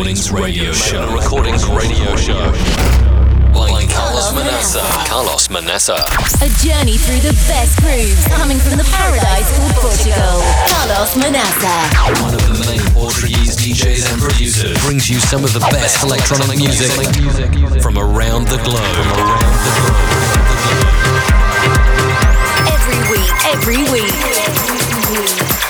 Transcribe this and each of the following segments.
Recordings Radio Show. Magna Recordings Radio Show. By Carlos Manaça. Carlos Manaça. A journey through the best grooves coming from the paradise called Portugal. Carlos Manaça. One of the main Portuguese DJs and producers brings you some of the best electronic music from around the globe. From around the globe. Every week, every week.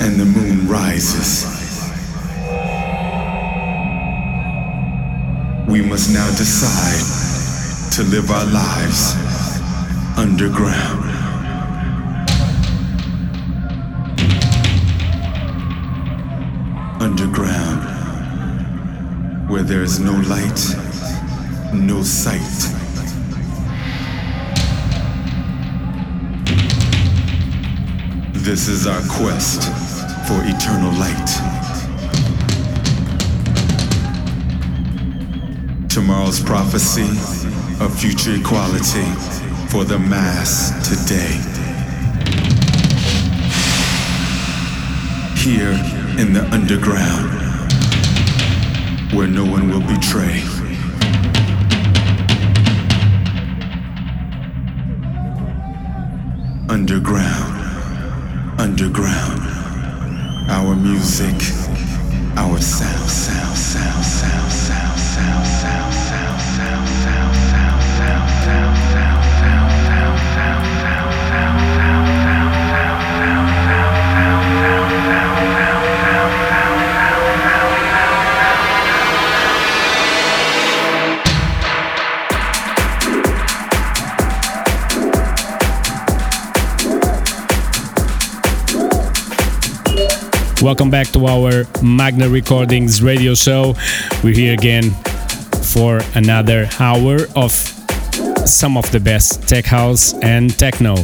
and the moon rises, we must now decide to live our lives underground. Underground, where there is no light, no sight. This is our quest for eternal light. Tomorrow's prophecy of future equality for the mass today. Here in the underground, where no one will betray. Music, our sound, Welcome back to our Magna Recordings radio show. We're here again for another hour of some of the best tech house and techno.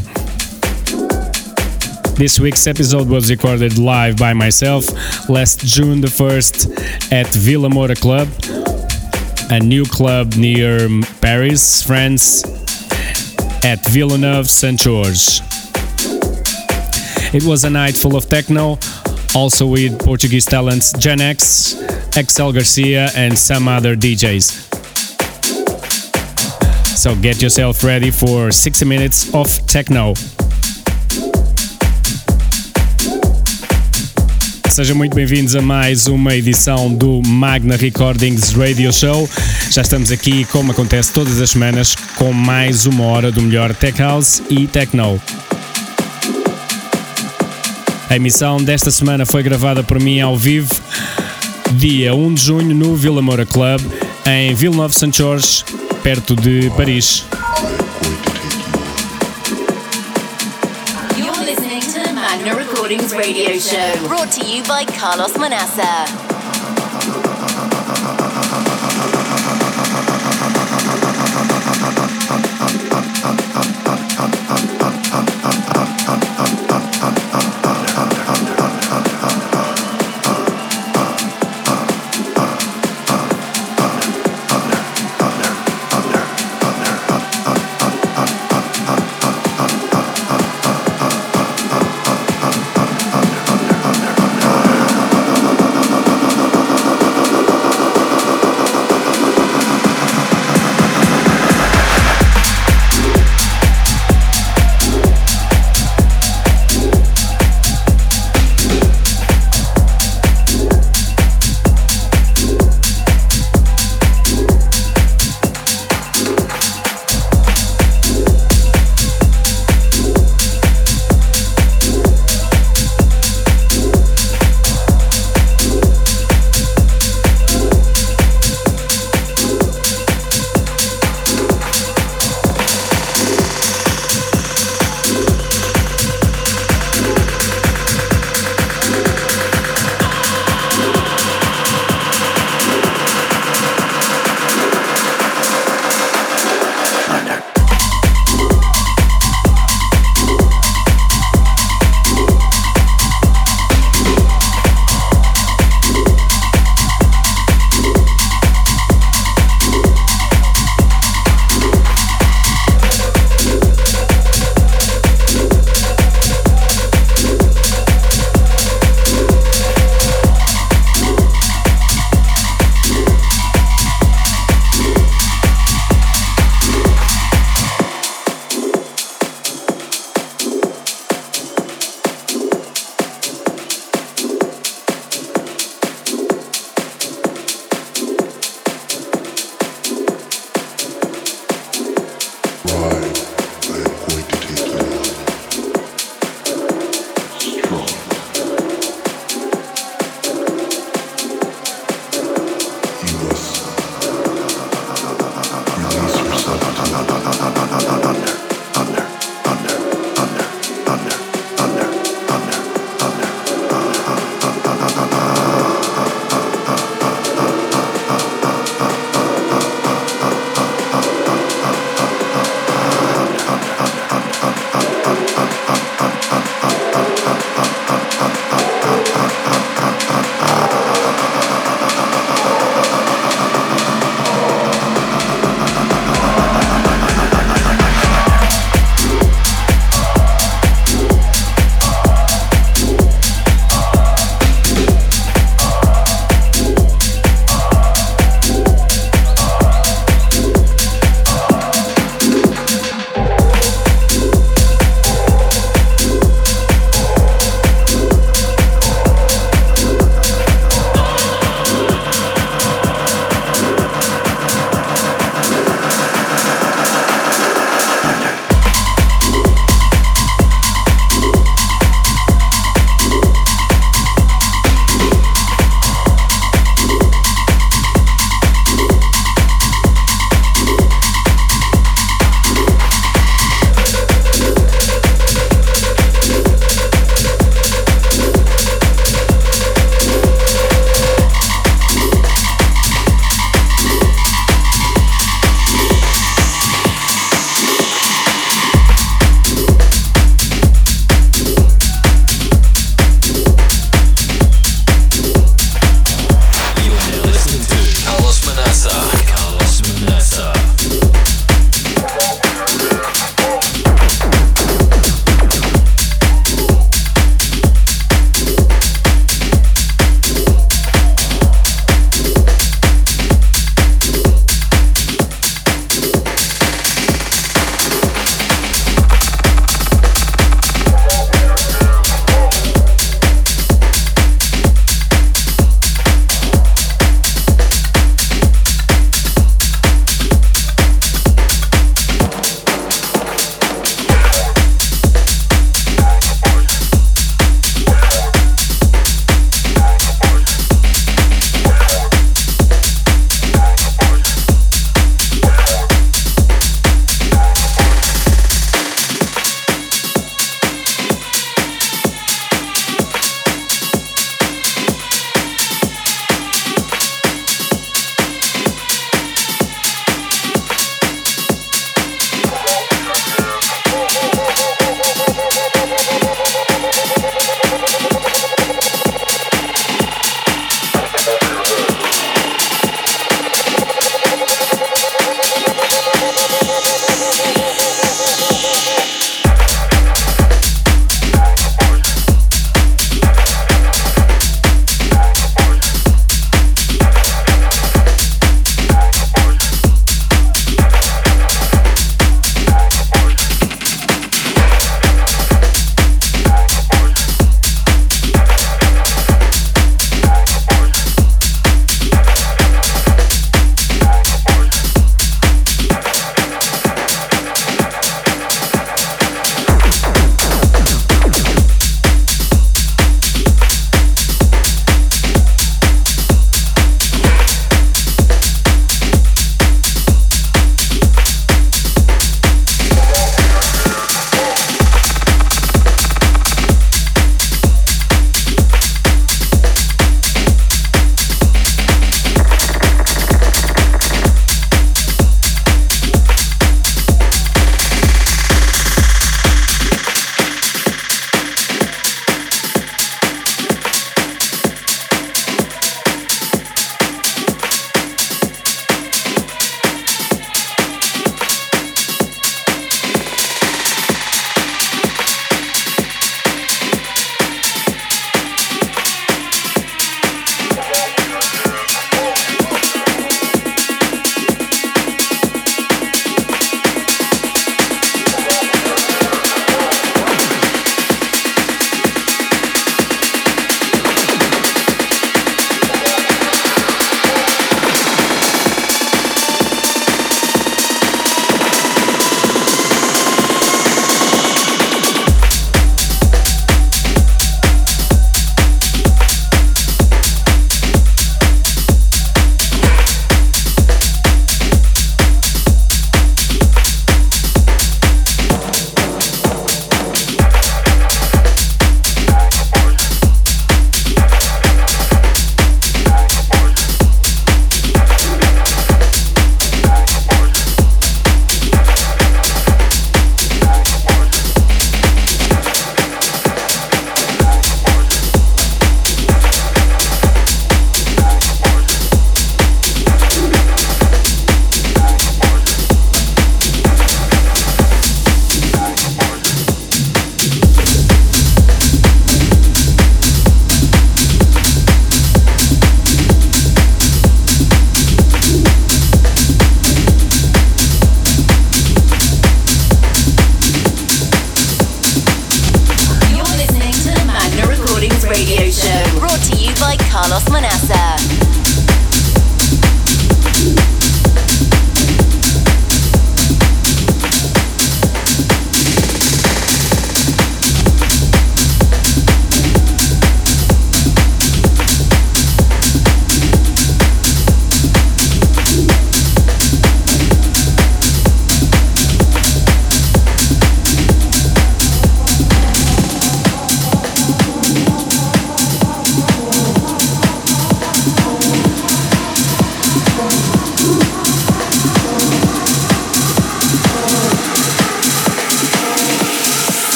This week's episode was recorded live by myself last June the 1st at Vilamoura Club, a new club near Paris, France, at Villeneuve-Saint-Georges. It was a night full of techno, also with Portuguese talents Gen X, Excel Garcia, and some other DJs. So get yourself ready for 60 minutes of techno. Sejam muito bem-vindos a mais uma edição do Magna Recordings Radio Show. Já estamos aqui, como acontece todas as semanas, com mais uma hora do melhor Tech House e Techno. A emissão desta semana foi gravada por mim ao vivo, dia 1 de junho, no Vila Moura Club, em Villeneuve Saint George, perto de Paris. You're listening to the Magna Recordings Radio Show, brought to you by Carlos Manassa.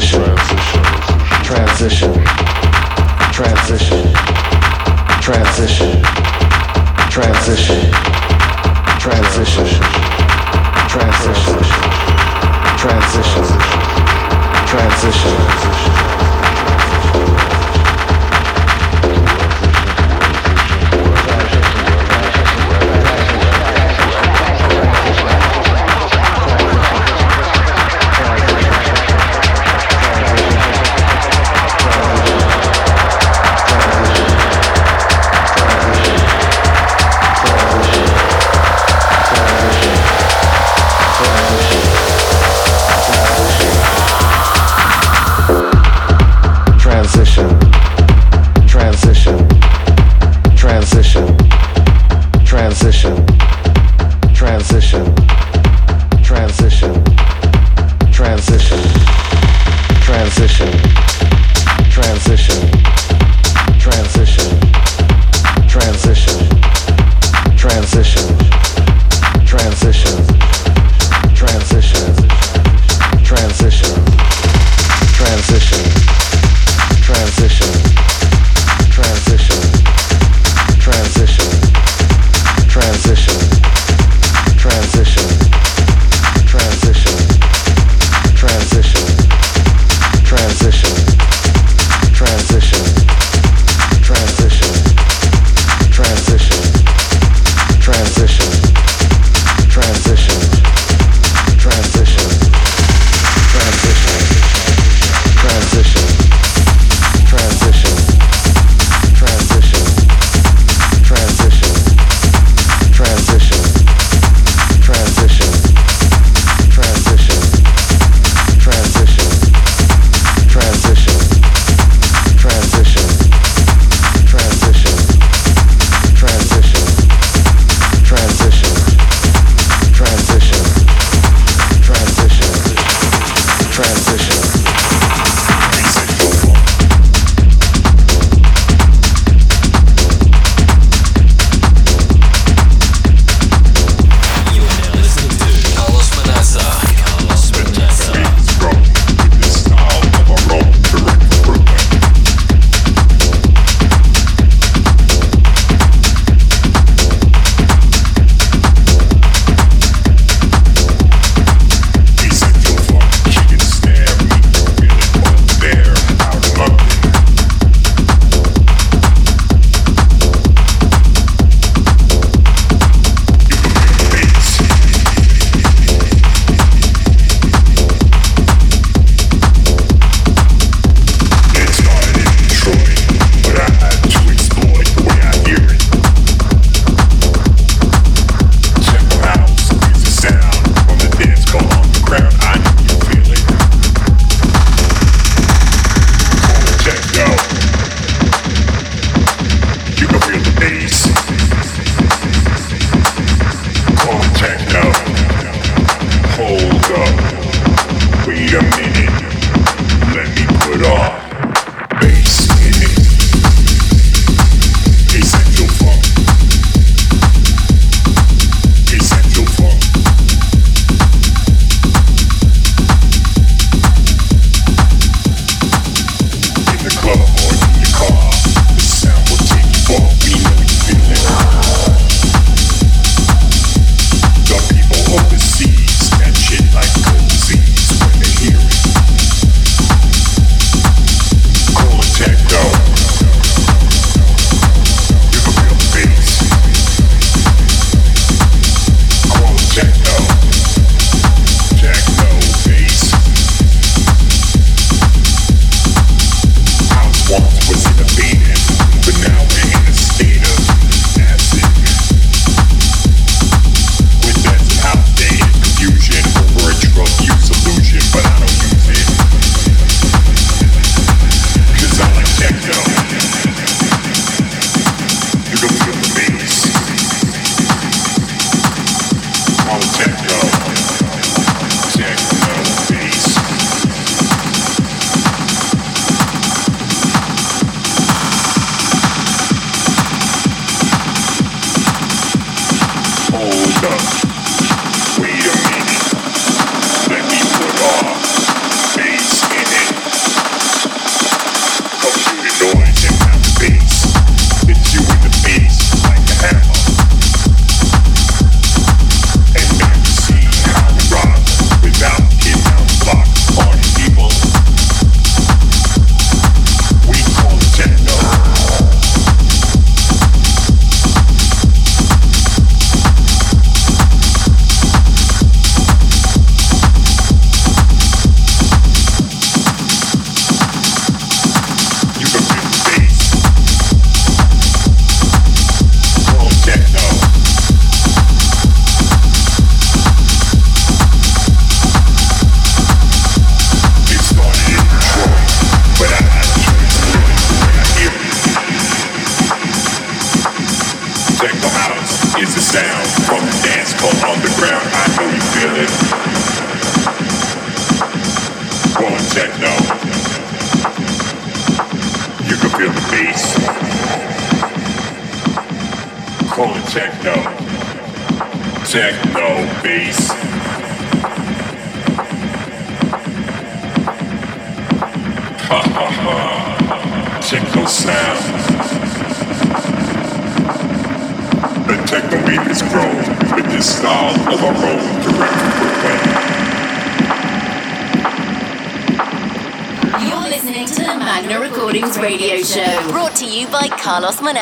He said,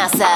Carlos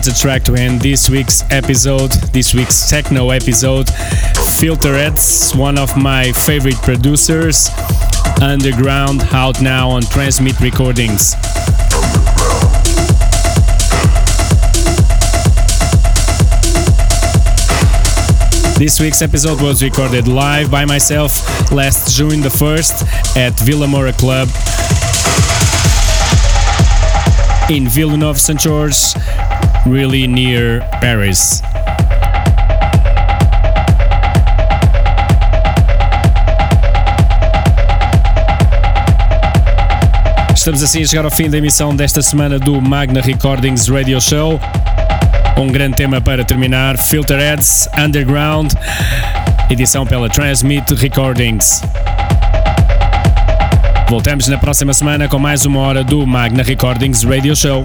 What a track to end this week's episode, this week's techno episode. Filterheads, one of my favorite producers, underground, out now on Transmit Recordings. This week's episode was recorded live by myself last June the 1st at Vilamoura Club in Villeneuve-Saint-Georges, really near Paris. Estamos assim a chegar ao fim da emissão desta semana do Magna Recordings Radio Show. Um grande tema para terminar: Filterheads Underground, edição pela Transmit Recordings. Voltamos na próxima semana com mais uma hora do Magna Recordings Radio Show.